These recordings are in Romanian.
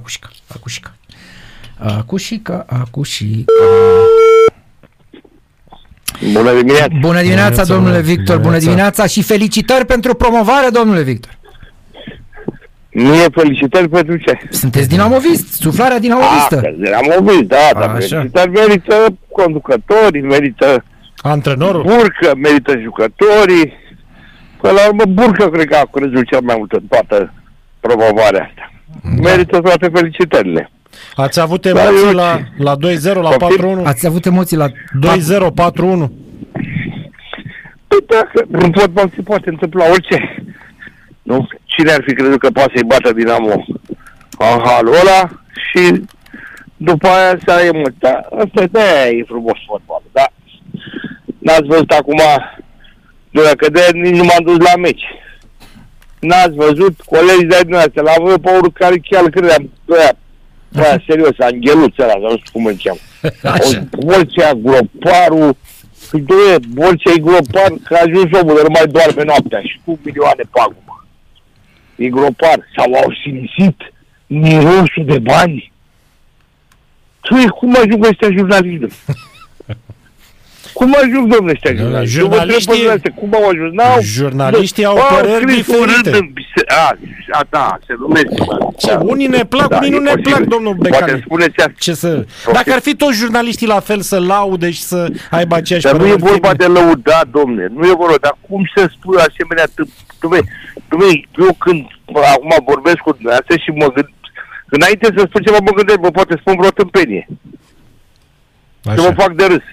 acușica, acușica. Acușica, acușica. Bună dimineața! Bună dimineața, domnule Victor, bună dimineața și felicitări pentru promovare, domnule Victor. Mie felicitări pentru ce? Sunteți dinamovist, suflarea dinamovistă. Ah, că dinamovist, da, dar Așa. felicitări merită conducătorii, merită Antrenorul? Burcă, merită jucătorii. Până la urmă, Burcă cred că a crezut cel mai mult în toată promovarea asta. Da. Merită toate felicitările. Ați avut Da, emoții eu- la, la 2-0, la Poftim? 4-1? Ați avut emoții la 2-0, 4-1. Păi dacă în fotbal se poate întâmpla orice. Nu? Cine ar fi crezut că poate să-i bată Dinamo în halul ăla și după aia să ai emoții. Da, asta de e frumos fotbal. Da. N-ați văzut acum de la cădere, nici nu m-am dus la meci. N-ați văzut colegii de dumneavoastră, la voi pe unul care chiar credeam, băia, băia, serios, angheluț ăla, sau nu știu cum îl cheamă. Așa. Borcea, groparul, Păi, doie, Borcea e gropar, că a ajuns omul, dar nu mai doarme noaptea și cu milioane pagubă. E gropar. Sau au simțit mirosul de bani. Păi, cum ajung ăștia jurnaliști? domnule? Cum ajung, domnule, ăștia Domnule, jurnaliști? Eu vă întreb pe jurnaliștii- dumneavoastră, Cum au ajuns? N-au, Jurnaliștii au păreri scris un diferite. rând în bise- A, a, da, se numește. Ce, unii ne plac, unii e nu ne posibil. plac, domnul Poate Becali. spuneți asta. Ce să... Dacă ar fi toți jurnaliștii la fel să laude și să aibă aceeași Dar nu e părere, ar fi vorba bine. de lăudat, domne. Nu e vorba, dar cum să spui asemenea tâmp... Domne, domne, eu când bă, acum vorbesc cu dumneavoastră și mă gând... Înainte să spun ceva, mă gândesc, bă, poate spun vreo tâmpenie. Să mă Așa. fac de râs.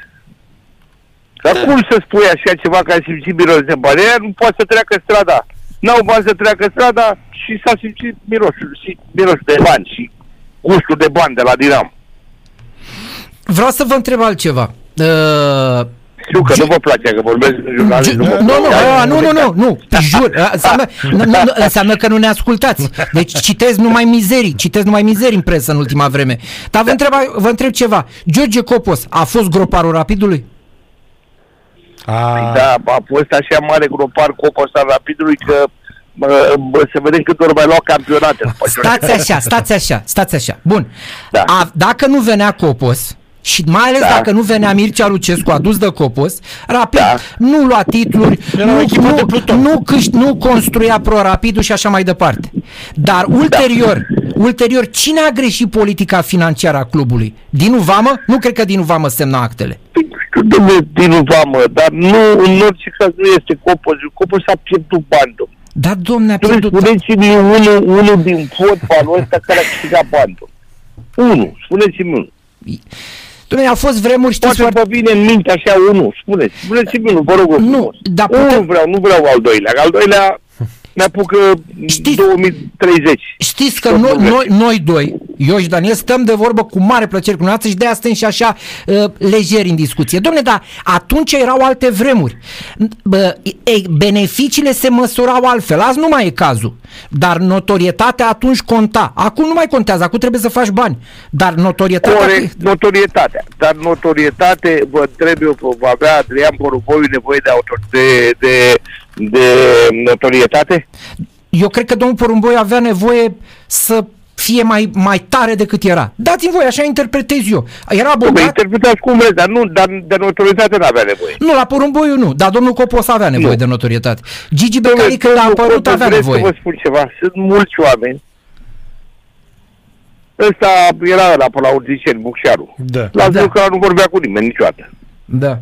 Dar cum să spui așa ceva ca a simțit miros de bani? Aia nu poate să treacă strada. N-au bani să treacă strada și s-a simțit mirosul, și mirosul de bani și gustul de bani de la Dinam. Vreau să vă întreb altceva. Uh, Știu că nu vă place că vorbesc de jurnalist. Ju- mă nu, nu, place. a, nu, nu, nu, nu, jur, a, înseamnă, nu, nu, nu, înseamnă că nu ne ascultați. Deci citesc numai mizerii, citesc numai mizerii în presă în ultima vreme. Dar vă întreb, vă întreb ceva. George Copos a fost groparul rapidului? A, Da, a fost așa mare gropar copul ăsta rapidului că bă, bă, să vedem cât ori mai lua campionate. după ce- Stați așa, stați așa, stați așa. Bun. Da. A, dacă nu venea Copos, și mai ales Da. dacă nu venea Mircea Lucescu adus de Copos, rapid Da. nu lua titluri, Era o nu, echipă de nu, pluton. nu, câș, nu construia pro-rapidul și așa mai departe. Dar ulterior, ulterior, cine a greșit politica financiară a clubului? Dinu Vamă? Nu cred că Dinu Vamă semna actele. Păi, Știu, domnule, din vamă, dar nu, în orice caz nu este copul. Copul s-a pierdut bani, domnule. Da, domne, a Domnule, pierdut... spuneți-mi unul, unul din fotbalul ăsta care a câștigat bani, domnule. Unul, spuneți-mi unul. Domne, au fost vremuri, știți Poate foarte... vă vine în minte așa unul, spuneți. Spuneți-mi unul, vă rog eu Nu, frumos. dar Unul putem- vreau, nu vreau al doilea. că Al doilea ne apucă Știți- 2030. Știți că Tot noi, lumea. noi, noi doi, eu și Daniel, stăm de vorbă cu mare plăcere cu noastră și de-aia stăm și așa uh, lejeri în discuție. Domne, dar atunci erau alte vremuri. Bă, e, beneficiile se măsurau altfel. Azi nu mai e cazul. Dar notorietatea atunci conta. Acum nu mai contează, acum trebuie să faci bani. Dar notorietatea... Corect, notorietatea. Dar notorietate, vă întreb eu, va avea Adrian Poruboiu nevoie de, autor, de, de, de notorietate? Eu cred că domnul Porumboi avea nevoie să fie mai, mai tare decât era. Dați-mi voi, așa interpretez eu. Era Bă, bogat, interpretați cum vreți, dar, nu, dar de notorietate nu avea nevoie. Nu, la Porumboiu nu, dar domnul Copos avea nevoie Nu. de notorietate. Gigi Domnule, Becali când a domnul apărut Copos, avea vreți nevoie. să vă spun ceva, sunt mulți oameni. Ăsta era ăla pe la Urziceni, Bucșaru. Da. La Da. da. că nu vorbea cu nimeni niciodată. Da.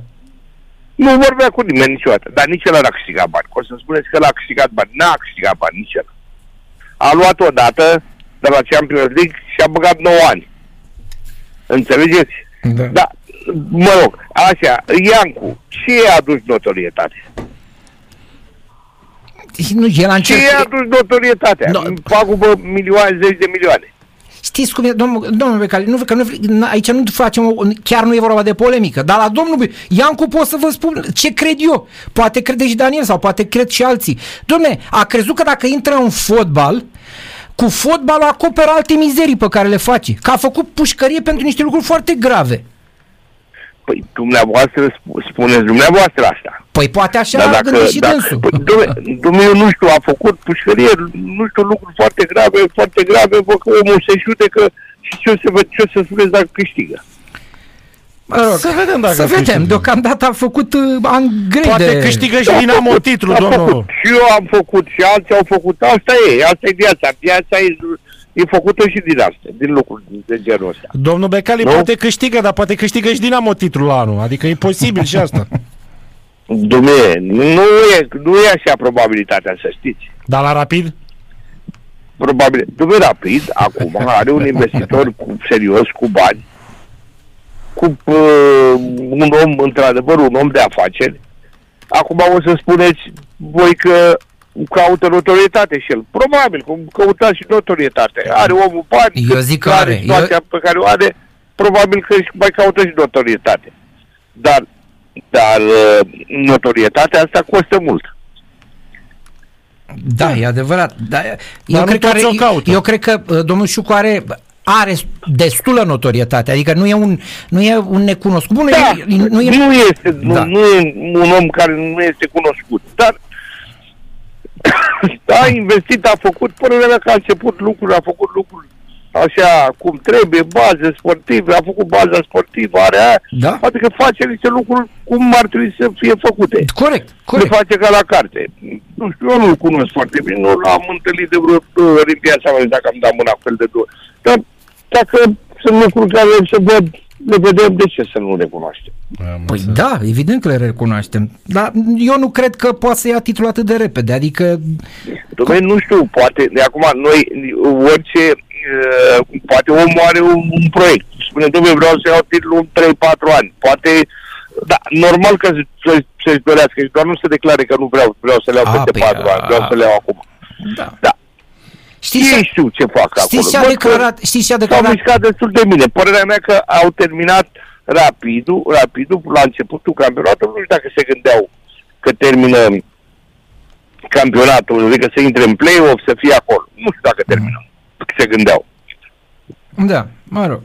Nu vorbea cu nimeni niciodată, dar nici el n-a câștigat bani. O să spuneți că l-a câștigat bani. N-a câștigat bani nici el. A luat odată de la Champions League și a băgat 9 ani. Înțelegeți? Da. Da, mă rog, așa, Iancu, ce i-a adus notorietate? Nu, el a Ce i-a încercat... adus notorietatea? No. No. Pagubă milioane, zeci de milioane. Știți cum e, domnul, domnul Becali, nu, că nu, aici nu facem, o, chiar nu e vorba de polemică, dar la domnul Be- Iancu pot să vă spun ce cred eu. Poate crede și Daniel sau poate cred și alții. Domne, a crezut că dacă intră în fotbal, cu fotbalul acoperă alte mizerii pe care le face. Că a făcut pușcărie pentru niște lucruri foarte grave. Păi dumneavoastră sp- spuneți dumneavoastră asta. Păi poate așa Dar a gândit și dânsul. păi, domne, domne, eu nu știu, a făcut pușcărie, nu știu, lucruri foarte grave, foarte grave, vă că omul se judecă și ce o să, vă, ce o să spuneți dacă câștigă. Mă rog, Să vedem dacă Să vedem, câștigă. deocamdată a făcut uh, an grei Poate de... câștigă și A Dinamo făcut, titlul, a domnul. Făcut. Și eu am făcut și alții au făcut. Asta e, asta e viața. Viața e, e făcută și din asta, din lucruri de genul ăsta. Domnul Becali Nu? poate câștigă, dar poate câștigă și Dinamo titlul la anul. Adică e posibil și asta. Dumne, nu e, nu e așa probabilitatea, să știți. Dar la rapid? Probabil, Dumne Rapid, acum are un investitor cu, serios, cu bani, cu uh, un om, într-adevăr, un om de afaceri. Acum o să spuneți voi că caută notorietate și el. Probabil, cum căutați și notorietate. Are omul bani, Eu zic că are are. situația pe care o are, probabil că își mai caută și notorietate. Dar, dar uh, notorietatea asta costă mult. Da, e adevărat. Da, eu, nu cred că toți are, o caută. eu cred că uh, domnul Șucu are are destulă notorietate, adică nu e un, nu e un necunoscut. Bun, Da, e, nu e, nu este, nu, Da. nu e un om care nu este cunoscut, dar a investit, a făcut, părerea mea că a început lucruri, a făcut lucruri așa cum trebuie, baze sportive, a făcut baza sportivă, are aia, Da. adică face niște lucruri cum ar trebui să fie făcute. corect, Le corect. face ca la carte. Nu știu, eu nu-l cunosc foarte bine, nu l-am întâlnit de vreo două ori în viața mea, dacă am dat mâna cu el de două. Dar dacă sunt lucruri care se văd, le vedem, de ce să nu le cunoaștem? Păi da, evident că le recunoaștem. Dar eu nu cred că poate să ia titlul atât de repede. Adică, Dom'le, nu știu, poate, de acum, noi, orice, uh, poate omul are un, un proiect. Spune, domnule, vreau să iau titlul în 3-4 ani. Poate, da, normal că să, să-și dorească, doar nu se declare că nu vreau, vreau să le iau A, peste păi, 4 ani, vreau a. să le iau acum. da. Da. Știți, Ei știu ce fac știți acolo. ce a Văd că declarat? Știți ce a S-au declarat? mișcat destul de bine. Părerea mea că au terminat rapidul, rapidul la începutul campionatului. Nu știu dacă se gândeau că termină campionatul, adică să intre în play-off, să fie acolo. Nu știu dacă termină. Se gândeau. Da, mă rog.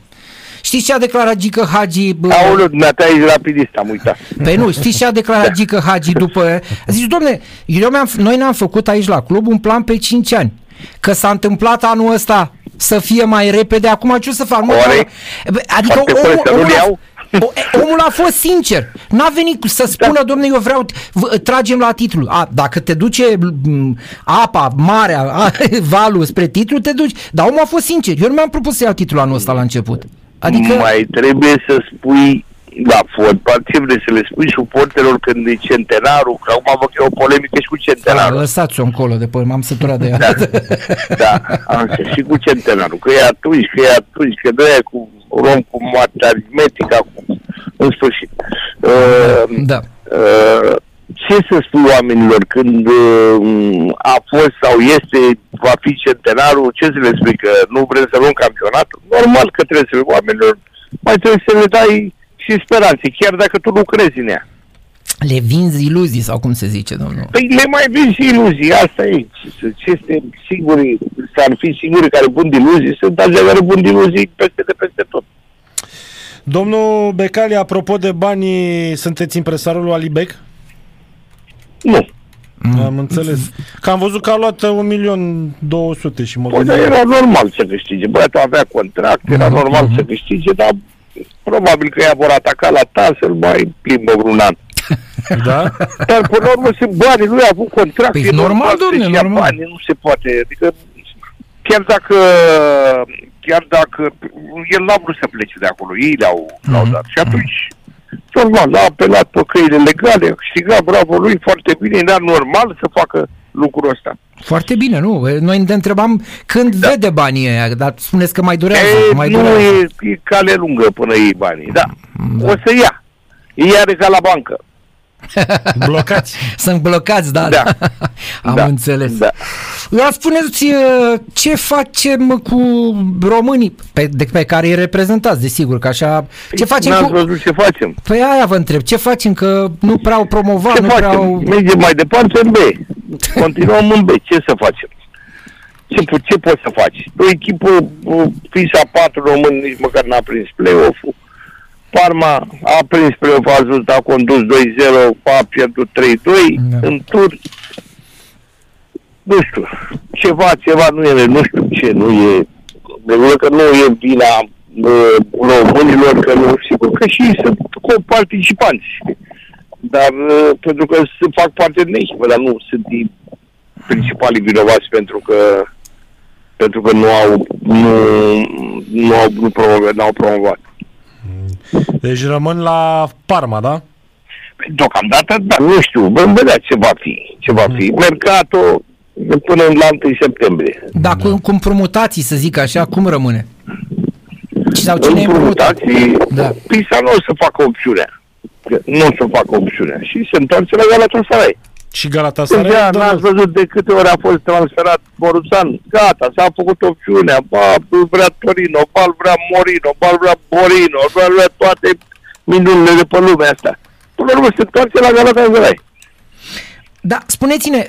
Știți ce a declarat Gică Hagi? bă, Aoleu, dumneata ești rapidist, am uitat. Păi nu, știți ce a declarat Gică Hagi după... A zis, domne, eu mi-am, noi ne-am făcut aici la club un plan pe 5 ani. Că s-a întâmplat anul ăsta să fie mai repede, acum ce o să fac? Mă, Corect. Bă, adică Foarte omul, corect, să nu-l omul, a, iau. o- e, omul a fost sincer. N-a venit cu- să spună, Da. domne, eu vreau, v- tragem la titlu. A, dacă te duce m, apa, marea, a, valul spre titlu, te duci. Dar omul a fost sincer. Eu nu mi-am propus să iau titlul anul ăsta la început. Adică... Mai trebuie să spui la fotbal, ce vrei să le spui suporterilor când e centenarul, că acum văd că e o polemică și cu Da, centenarul. lăsați-o încolo, de pe m-am săturat de ea. Da, da, așa, și cu centenarul, că e atunci, că e atunci, că nu e cu rom cu moartea aritmetică, cu, în sfârșit. Uh, Da. uh, ce să spui oamenilor când uh, a fost sau este, va fi centenarul, ce să le spui, că nu vrem să luăm campionatul? Normal că trebuie să le oamenilor, mai trebuie să le dai și speranțe, chiar dacă tu nu crezi în ea. Le vinzi iluzii sau cum se zice, domnul? Păi le mai vin și iluzii, asta e. Ce este singuri, s-ar fi singuri care vând iluzii, sunt alții care vând iluzii peste de peste tot. Domnul Becali, apropo de bani, sunteți impresarul lui Alibec? Nu. Mm. Am înțeles. Că am văzut că a luat 1.200.000 și mă Păi, dar gândeam. era normal să câștige. Băiatul avea contract, era normal să câștige, dar probabil că ea vor ataca la ta să-l mai plimbă vreun an. Da? Dar până la urmă sunt bani, nu a avut contract. Păi e normal, să-și domne, ia normal. Bani, nu se poate. Adică chiar dacă chiar dacă el n-a vrut să plece de acolo, ei le-au, l-au dat. Și atunci, normal, a apelat pe căile legale, a câștigat, bravo lui, foarte bine, era normal să facă lucrul ăsta. Foarte bine, nu? Noi ne întrebam când da. vede banii ăia, dar spuneți că mai durează. E, mai nu, durează. e, e cale lungă până iei banii, da. Da. O să ia. Ei are ca la bancă. Blocați. Sunt blocați, da. Da. Am Da, înțeles. da. Ia spuneți uh, ce facem cu românii pe, de, pe care îi reprezentați, desigur, că așa... Ce facem N-ați cu... văzut ce facem. Păi aia vă întreb, ce facem? Că nu prea au promovat, Ce nu facem? prea au... Mergem mai departe în B. Continuăm în B. Ce să facem? Ce, po- ce poți să faci? O echipă uh, FISA 4 român nici măcar n-a prins play-off-ul. Parma a prins pe o fază, a condus 2-0, a pierdut 3-2 Da. în tur. Nu știu, ceva, ceva nu e, nu știu ce, nu e, de că nu e vina uh, românilor, că nu, sigur că și sunt co-participanți. Dar uh, pentru că se fac parte din echipă, dar nu sunt ei principalii vinovați pentru că pentru că nu au nu, nu au nu promovat, n-au promovat. Deci rămân la Parma, da? Deocamdată, dar nu știu, vom vedea ce va fi. Ce va fi. Mercato până la 1 septembrie. Dar cu, cu împrumutații, să zic așa, cum rămâne? Sau cine e împrumutat? Împrumutații, Da. Pisa nu o să facă opțiunea. Nu o să facă opțiunea. Și se întoarce la Galatasaray. Și Galatasaray? Da, domnul- n-ați văzut de câte ori a fost transferat Borusan. Gata, s-a făcut opțiunea. Ba, îl vrea Torino, ba, îl vrea Morino, ba, îl vrea Borino, ba, îl vrea toate minunile de pe lumea asta. Până la urmă se întoarce la Galatasaray. Da, spuneți-ne,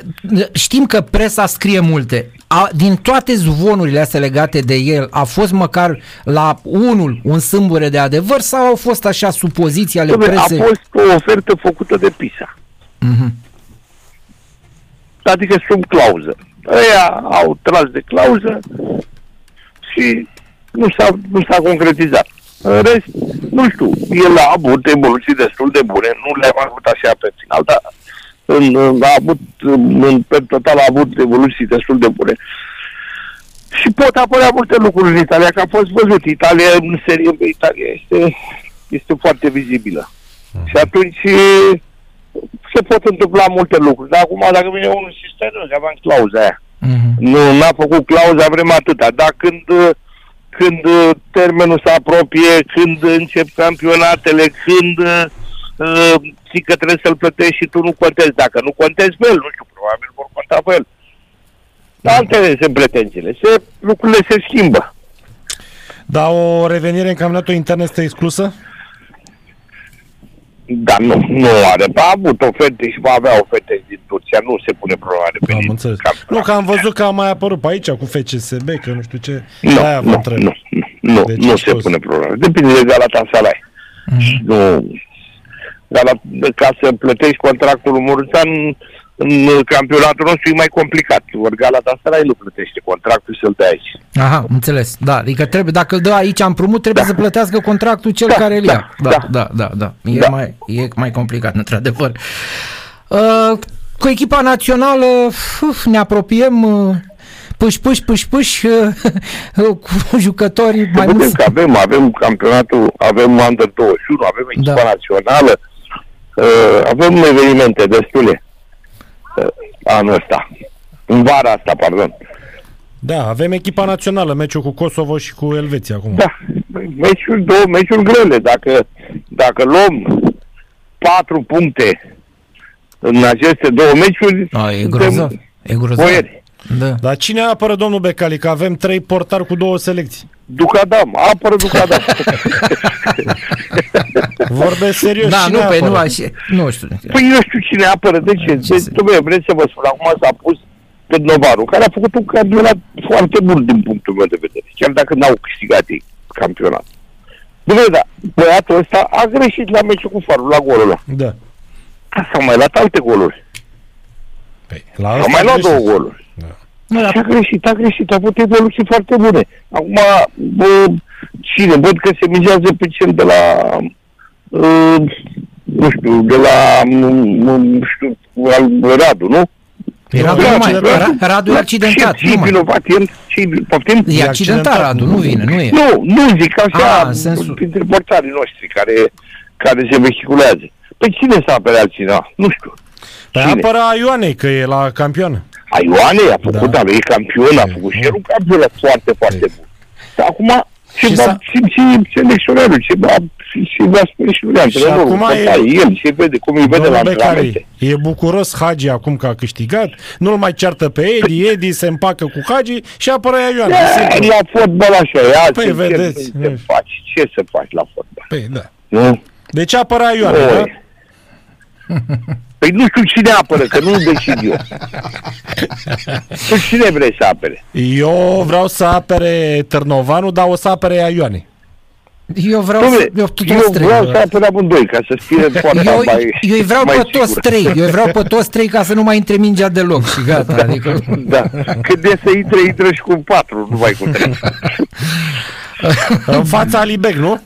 știm că presa scrie multe. A, din toate zvonurile astea legate de el, a fost măcar la unul un sâmbure de adevăr sau au fost așa supoziții ale Dom'le, a presei? fost o ofertă făcută de PISA. Mhm. Adică sub clauză. Ăia au tras de clauză și nu s-a, nu s-a concretizat. În rest, nu știu, el a avut evoluții destul de bune, nu le-am avut așa pe final, dar în, în, a avut, în, pe total a avut evoluții destul de bune. Și pot apărea multe lucruri în Italia, că a fost văzut. Italia, în serie pe Italia, este, este foarte vizibilă. Și atunci se pot întâmpla multe lucruri. Dar acum, dacă vine unul și stai, nu, că aveam clauza aia. Mhm. Nu, n-a făcut clauza, vrem atâta. Dar când, uh, când uh, termenul se apropie, când încep campionatele, când uh, uh, zic că trebuie să-l plătești și tu nu contezi. Dacă nu contezi pe el, nu știu, probabil vor conta pe el. Altele sunt pretențiile. Se, lucrurile se schimbă. Dar o revenire în campionatul intern este exclusă? Dar nu, nu are. A avut oferte și va avea oferte din Turcia. Nu se pune problema de Am venit. înțeles. campionat. Nu, că am văzut că a mai apărut pe aici cu FCSB, că nu știu ce. Nu, De-aia vă nu, întreb. nu, nu, nu, Deci nu a se fost. pune problema. Depinde de Galatasaray. Mhm. Nu. Galat- ca să plătești contractul lui Mureșan, în campionatul nostru e mai complicat. Ori Galatasaray nu plătește contractul să-l dea aici. Aha, înțeles. Da, adică trebuie, dacă îl dă aici împrumut, trebuie să plătească contractul cel Da, care îl da, ia. Da, da. da, da, da. E, Da. Mai, e mai complicat, într-adevăr. Uh, cu echipa națională uf, ne apropiem uh, puș, puș, puș, puș uh, cu jucători mai Mai mulți. că avem, avem campionatul, avem Under 21, avem echipa Da. națională, uh, avem evenimente destule uh, anul ăsta. În vara asta, pardon. Da, avem echipa națională, meciul cu Kosovo și cu Elveția acum. Da, meciuri, două meciuri grele. Dacă, dacă luăm patru puncte în aceste două meciuri, A, e suntem grozav. E grozav. boieri. Da. Dar cine apără domnul Becali? Că avem trei portari cu două selecții. Ducadam, apără Ducadam. Vorbesc serios. Da, cine nu, pe apără? nu, așa, nu știu. păi eu știu cine apără, de ce? Ce De, să- dom'le, vreți să vă spun, acum s-a pus pe Novaru, care a făcut un campionat foarte bun din punctul meu de vedere, chiar dacă n-au câștigat ei campionat. Dom'le, da, băiatul ăsta a greșit la meciul cu Farul, la golul ăla. Da. S-au mai luat alte goluri. Păi, la Au asta mai luat greșit. două goluri. Nu, Și dar a greșit, a greșit, a avut evoluții foarte bune. Acum, bă, cine? Văd că se mizează pe cel de la, uh, nu știu, de la, nu știu, al Radu, nu? e Radu, Nu, nu mai, accidentat. Ra- Radu e accidentat. Ce, Nu, ce mai. vinovat el? Ce poftim? E accidentat accidentat. Radu, nu vine, nu e. Nu, nu zic așa, Ah, în sensul- printre portarii noștri care, care se vehiculează. Păi cine să apere altcineva? Nu știu. Păi Cine? apără Ioanei, că e la campioană. A Ioane a făcut, Da. da. dar e campion, a făcut și el un campionat foarte, foarte bun. Dar acum, ce Și va s-a- simți selecționerul, ce va, și va spune și lui antrenorul, acum cum e- e... el, ce vede, cum îi vede la Domnul antrenamente. Becali, e bucuros Hagi acum că a câștigat, nu-l mai ceartă pe Edi, Edi se împacă cu Hagi și apără Ioane. E, simplu. La fotbal așa, e alții, Păi, vedeți. ce să faci, ce să faci la fotbal, Păi, da. nu? Deci apără Ioane, da? Oi. Păi nu știu cine apără, că nu decid eu. Tu cine vrei să apere? Eu vreau să apere Târnovanu, dar o să apere Ioane. Eu vreau, Dom'le, să, eu, toți eu trei. vreau să apăr amândoi, ca să fie foarte eu, mai, eu îi vreau mai pe toți sigur. trei, eu îi vreau pe toți trei ca să nu mai intre mingea deloc și gata, adică... Da, când e să intre, intră și cu patru, nu mai cu trei. În fața Alibec, nu?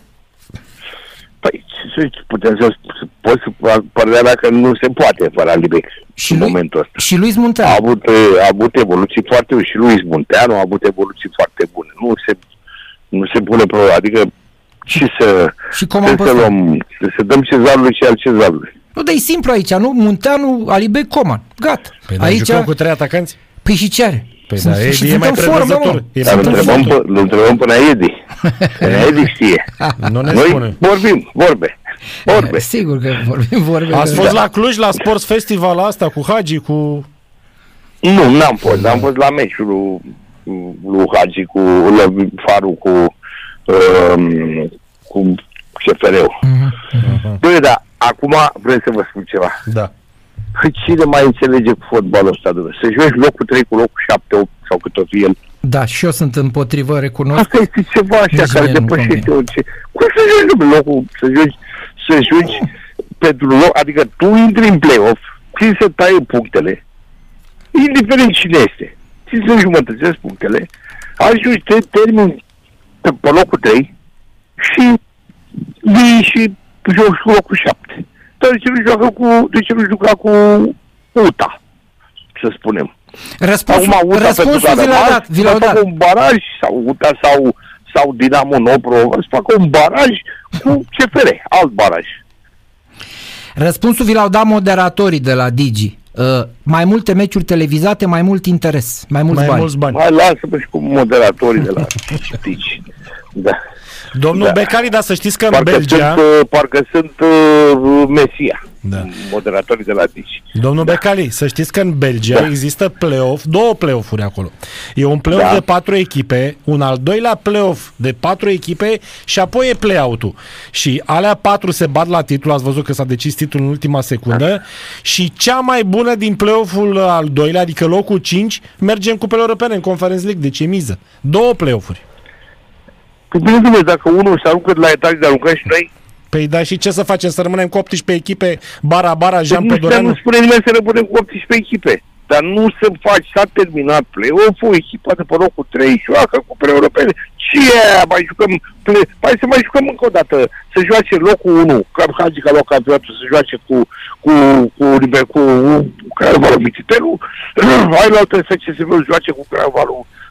Păi, ce să putem să să- pot să fac părerea mea că nu se poate fără Alibec Și în lui, momentul ăsta. și lui A Munteanu. avut, eh, a avut evoluții foarte bune și Luis Munteanu a avut evoluții foarte bune. Nu se, nu se pune problema, adică ce să, Și Coman ce să Păstru. luăm, să, să dăm cezarului și al cezarului. Nu, dar e simplu aici, nu? Munteanu, Alibec, Coman. Gata. Păi da, aici... jucăm cu trei atacanți? Păi și ce are? Păi Sunt- da, Edi și e sunt mai în formă, prevăzător. mă. E Dar îl Sunt în întrebăm, formă. pe, îl întrebăm până Edi. Până Edi știe. Nu ne Noi spune. vorbim, vorbe. Vorbe. Sigur că vorbim, vorbim. Ați fost la Cluj, la Sports Festival asta, cu Hagi, cu... Nu, n-am fost. Am fost la meciul lui, lui Hagi cu lui Faru cu um, cu CFR-ul. Mhm. Băi, da, acum vreau să vă spun ceva. Da. Păi cine mai înțelege cu fotbalul ăsta, domnule? Să joci locul 3 cu locul 7, 8 sau cât o fi el. Da, și eu sunt împotrivă, recunosc. Asta este ceva așa Nici care mie nu depășește orice. Cum să joci domnule, locul, să joci, să joci pentru loc, adică tu intri în play-off, ți se taie punctele, indiferent cine este. Ți se înjumătățesc punctele, ajungi, te termini pe, pe locul 3 și vii și joci cu locul 7. Dar de ce nu joacă cu, de ce nu juca cu UTA, să spunem? Răspunsul, Acum UTA pentru răspunsul că a vi l-a rămas, dat, vi să l-au facă dat. un baraj sau UTA sau, sau Dinamo Nopro, să facă un baraj cu CFR, alt baraj. Răspunsul vi l-au dat moderatorii de la Digi. Uh, mai multe meciuri televizate, mai mult interes, mai mulți Mai bani. mulți bani. Mai lasă-mă și cu moderatorii de la Știci. Da. Domnul Da. Becali, dar să știți că în Parcă Belgia... sunt, uh, parcă sunt uh, Mesia, Da. moderatorii de la Dici. Domnul Becali, să știți că în Belgia Da. există play-off, două play-off-uri acolo. E un play-off Da. de patru echipe, un al doilea play-off de patru echipe și apoi e play-out-ul. Și alea patru se bat la titlu, ați văzut că s-a decis titlul în ultima secundă și cea mai bună din play-off-ul al doilea, adică locul 5, merge în cupele europene, în Conference League, deci e miză. Două play-off-uri. Păi bine, domnule, dacă unul se aruncă de la etaj de aruncăm și noi, Păi da, și ce să facem? Să rămânem cu 18 echipe, bara, bara, Jean Păi nu, dar Pedoreanu? nu spune nimeni să rămânem cu 18 echipe. Dar nu se faci, s-a terminat play-off-ul, echipa de pe locul 3 joacă cu pre europene. Ce e aia? Mai jucăm, play, hai să mai jucăm încă o dată, să joace locul 1, ca Hagi ca loc campionatul, să joace cu, cu, cu, cu, cu, cu Craiova Mititelu, hai la altă FCSB-ul joace cu Craiova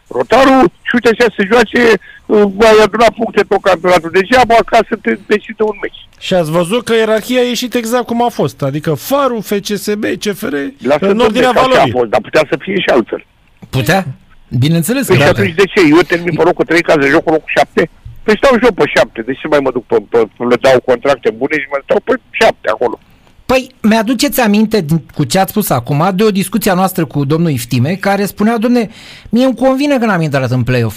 Rotaru și uite așa se joace, uh, vai aduna puncte tot campionatul degeaba ca să te decide un meci. Și ați văzut că ierarhia a ieșit exact cum a fost. Adică Faru, FCSB, CFR, Lasă în ordinea că așa a valorii. fost, dar putea să fie și altfel. Putea? Bineînțeles că Păi și da. atunci de ce? Eu termin pe locul 3 ca să joc pe locul 7? Păi stau și eu pe 7, de ce mai mă duc pe, pe, pe le dau contracte bune și mă stau pe 7 acolo. Păi, mi-aduceți aminte din- cu ce ați spus acum de o discuție a noastră cu domnul Iftime, care spunea, domne, mie îmi convine că n-am intrat în play-off.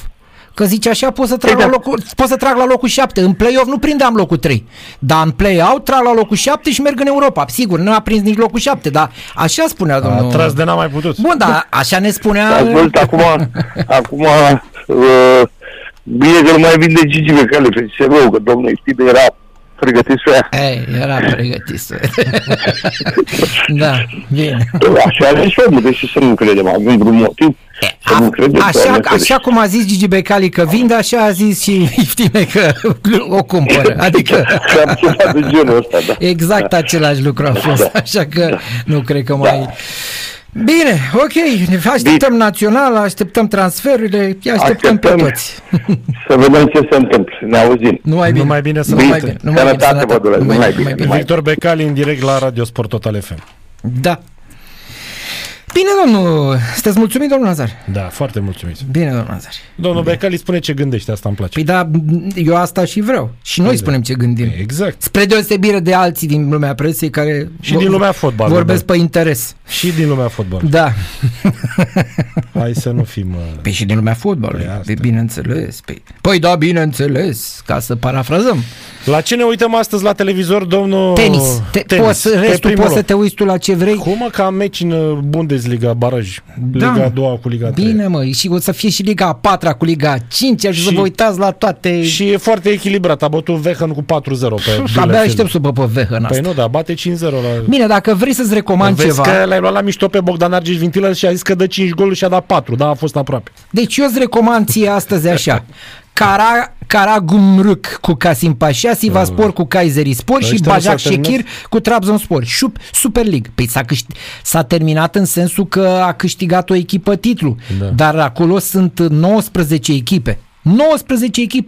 Că zice așa, pot să trag, Păi la da. locul, pot să trag la locul 7. În play-off nu prindeam locul 3. Dar în play-out trag la locul 7 și merg în Europa. Sigur, nu a prins nici locul 7, dar așa spunea A domnul. tras de n-a mai putut. Bun, dar așa ne spunea... Ați văzut acum, acum uh, bine că nu mai vinde Gigi pe cale pe CSM-ul, că domnul Iftime era pregătit să o ia. Ei, era pregătit să... da, bine. Așa are și omul, deși să nu credem, avem vreun motiv să nu credem. Așa, Doamne așa ferește. cum a zis Gigi Becali că vinde, așa a zis și Iftime că o cumpără. Adică Cam ceva de genul ăsta, da. exact același lucru a fost, așa că nu cred că mai... Bine, ok, ne așteptăm național, așteptăm transferurile, îi așteptăm pe Așteptăm. toți. Să vedem ce se întâmplă, ne auzim. Nu mai bine. Numai bine să Nu mai rămâi. bine. Nu mai bine. Sănătate, vă doresc, Numai numai bine. bine. numai Victor Becali în direct la Radio Sport Total FM. Da. Bine, domnul, sunteți mulțumit, domnul Nazar? Da, foarte mulțumit. Bine, domnul Nazar. Domnul Becali spune ce gândește, asta îmi place. Păi da, eu asta și vreau. Și noi spunem ce gândim. Exact. Spre deosebire de alții din lumea presei care Și din lumea fotbalului, vorbesc da. pe interes. Și din lumea fotbal. Da. Hai să nu fim... uh, Păi și din lumea fotbalului, Păi asta. păi, bineînțeles. Păi, păi da, bineînțeles, ca să parafrazăm. La ce ne uităm astăzi la televizor, domnul... Tenis. Te, Tenis. Poți, Pe restul primul poți să loc. te uiți tu la ce vrei. Cum mă, că am meci în uh, Bundesliga? Bundesliga, baraj. Da. Liga a doua cu Liga 3. Bine, mă, și o să fie și Liga a 4 cu Liga a 5 și, să Și- vă uitați la toate... Și e foarte echilibrat. A bătut Vechen cu 4-0 pe Abia Bielefeld. aștept să bă pe Vehăn Păi asta. nu, da, bate 5-0 la... Bine, dacă vrei să-ți recomand Vezi ceva... că l-ai luat la mișto pe Bogdan Argeș Vintilă și a zis că dă 5 goluri și a dat 4, da, a fost aproape. Deci eu îți recomand ție astăzi așa. Cara, Karagumruk cu Casim Pașa, Sivaspor cu Kayseri Spor și Ăștia nu Bajak s-au terminat? Shekir cu Trabzonspor. Șup, Super League. Păi s-a, câști- s-a terminat în sensul că a câștigat o echipă titlu. Da. Dar acolo sunt 19 echipe. 19 echipe